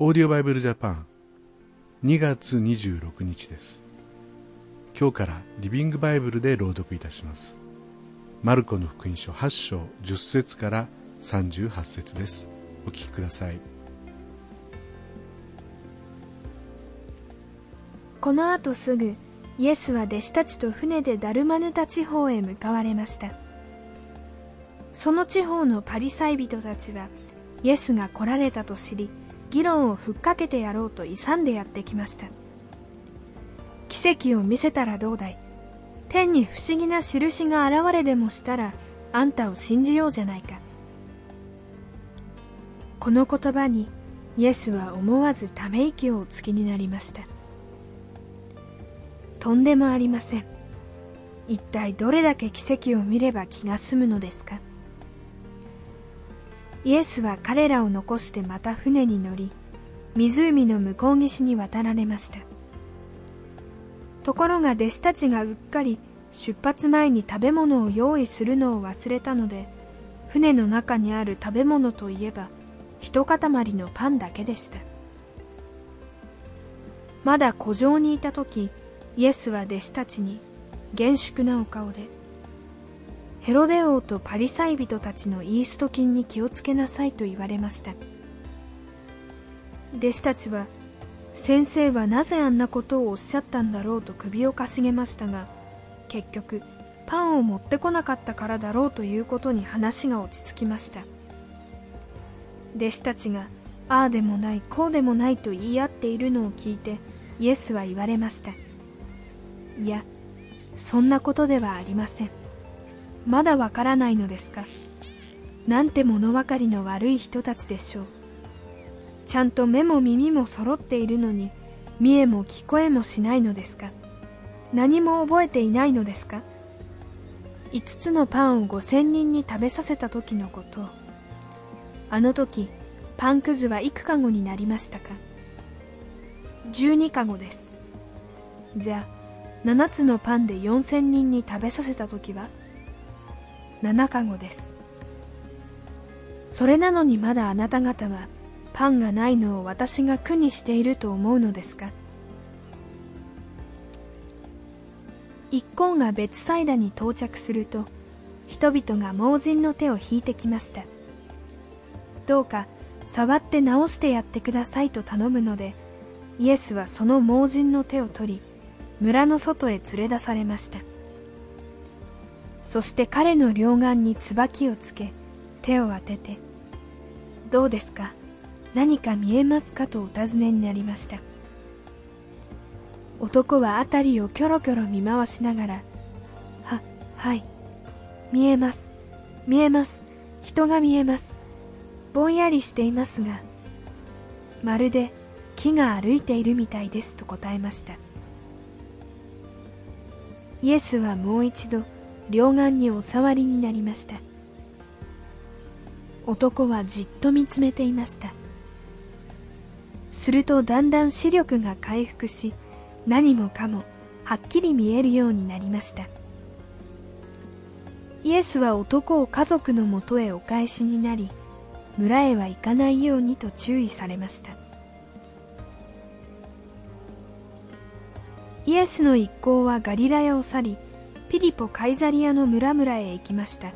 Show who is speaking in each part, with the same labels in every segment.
Speaker 1: オーディオバイブルジャパン2月26日です。今日からリビングバイブルで朗読いたします。マルコの福音書8章10節から38節です。お聞きください。
Speaker 2: この後すぐイエスは弟子たちと船でダルマヌタ地方へ向かわれました。その地方のパリサイ人たちはイエスが来られたと知り議論をふっかけてやろうと勇んでやってきました。奇跡を見せたらどうだい？天に不思議な印が現れでもしたらあんたを信じようじゃないか。この言葉にイエスは思わずため息をおつきになりました。とんでもありません。一体どれだけ奇跡を見れば気が済むのですか？イエスは彼らを残してまた船に乗り湖の向こう岸に渡られました。ところが弟子たちがうっかり出発前に食べ物を用意するのを忘れたので船の中にある食べ物といえば一塊のパンだけでした。まだ湖上にいた時イエスは弟子たちに厳粛なお顔でヘロデ王とパリサイ人たちのイースト菌に気をつけなさいと言われました。弟子たちは先生はなぜあんなことをおっしゃったんだろうと首をかしげましたが結局パンを持ってこなかったからだろうということに話が落ち着きました。弟子たちがああでもないこうでもないと言い合っているのを聞いてイエスは言われました。いやそんなことではありません。まだわからないのですか？なんて物分かりの悪い人たちでしょう。ちゃんと目も耳も揃っているのに見えも聞こえもしないのですか？何も覚えていないのですか？5つのパンを5000人に食べさせた時のこと。あの時パンくずは幾かごになりましたか？12かごです。じゃあ7つのパンで4000人に食べさせた時は7かごです。それなのにまだあなた方はパンがないのを私が苦にしていると思うのですか？一行が別サイダに到着すると人々が盲人の手を引いてきました。どうか触って直してやってくださいと頼むのでイエスはその盲人の手を取り村の外へ連れ出されました。そして彼の両眼に椿をつけ手を当てて「どうですか？何か見えますか?」とお尋ねになりました。男は辺りをキョロキョロ見回しながら「ははい。見えます。見えます。人が見えます。ぼんやりしていますがまるで木が歩いているみたいです」と答えました。イエスはもう一度両眼にお触りになりました。男はじっと見つめていました。するとだんだん視力が回復し何もかもはっきり見えるようになりました。イエスは男を家族のもとへお返しになり村へは行かないようにと注意されました。イエスの一行はガリラヤを去りピリポ・カイザリアの村々へ行きました。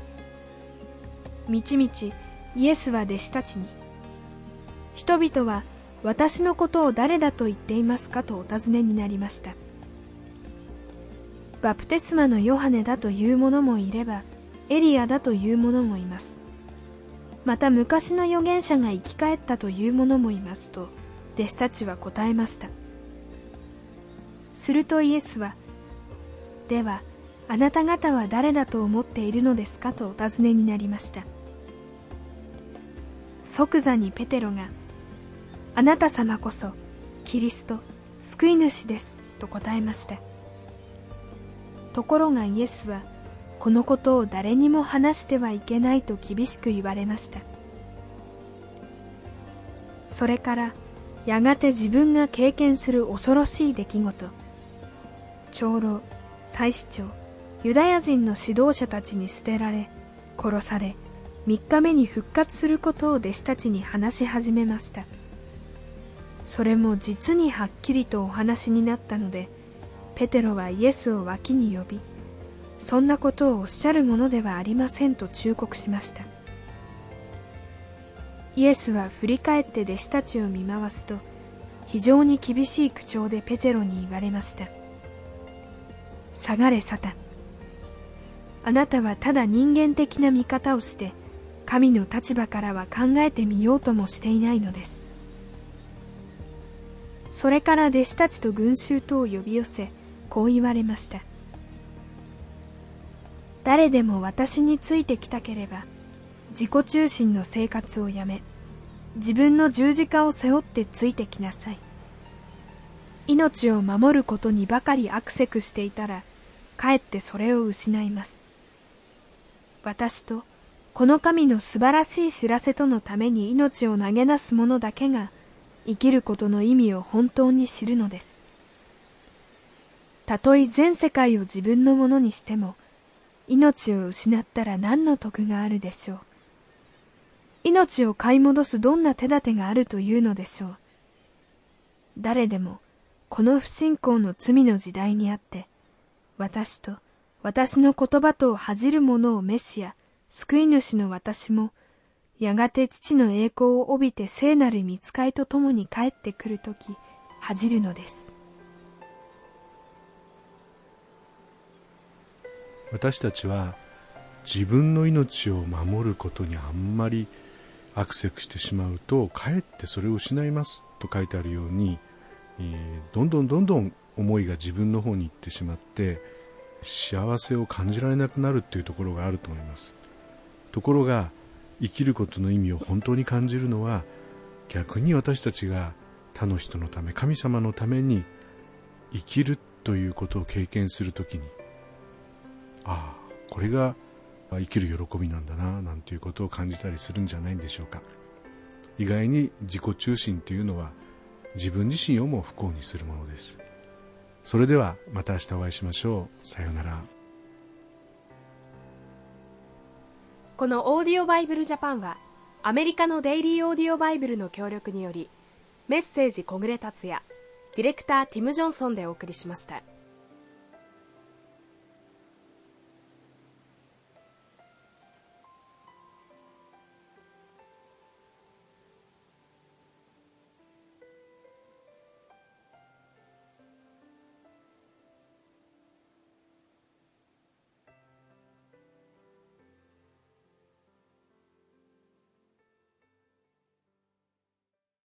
Speaker 2: みちみちイエスは弟子たちに人々は私のことを誰だと言っていますかとお尋ねになりました。バプテスマのヨハネだという者もいればエリアだという者もいます。また昔の預言者が生き返ったという者もいますと弟子たちは答えました。するとイエスはではあなた方は誰だと思っているのですかとお尋ねになりました。即座にペテロがあなた様こそキリスト救い主ですと答えました。ところがイエスはこのことを誰にも話してはいけないと厳しく言われました。それからやがて自分が経験する恐ろしい出来事。長老祭司長ユダヤ人の指導者たちに捨てられ殺され3日目に復活することを弟子たちに話し始めました。それも実にはっきりとお話になったのでペテロはイエスを脇に呼びそんなことをおっしゃるものではありませんと忠告しました。イエスは振り返って弟子たちを見回すと非常に厳しい口調でペテロに言われました。下がれサタン。あなたはただ人間的な見方をして神の立場からは考えてみようともしていないのです。それから弟子たちと群衆とを呼び寄せこう言われました。誰でも私についてきたければ自己中心の生活をやめ自分の十字架を背負ってついてきなさい。命を守ることにばかりアクセクしていたらかえってそれを失います。私とこの神の素晴らしい知らせとのために命を投げ出す者だけが生きることの意味を本当に知るのです。たとえ全世界を自分のものにしても命を失ったら何の得があるでしょう。命を買い戻すどんな手立てがあるというのでしょう。誰でもこの不信仰の罪の時代にあって私と私の言葉と恥じる者を召しや救い主の私もやがて父の栄光を帯びて聖なる見つかいと共に帰ってくるとき恥じるのです。
Speaker 1: 私たちは自分の命を守ることにあんまりアクセクしてしまうとかえってそれを失いますと書いてあるように、えー、どんどんどんどん思いが自分の方に行ってしまって幸せを感じられなくなるっていうところがあると思います。ところが生きることの意味を本当に感じるのは逆に私たちが他の人のため神様のために生きるということを経験するときにああこれが生きる喜びなんだななんていうことを感じたりするんじゃないんでしょうか。意外に自己中心というのは自分自身をも不幸にするものです。それではまた明日お会いしましょう。さようなら。
Speaker 2: このオーディオバイブルジャパンはアメリカのデイリーオーディオバイブルの協力によりメッセージ小暮達也ディレクターティム・ジョンソンでお送りしました。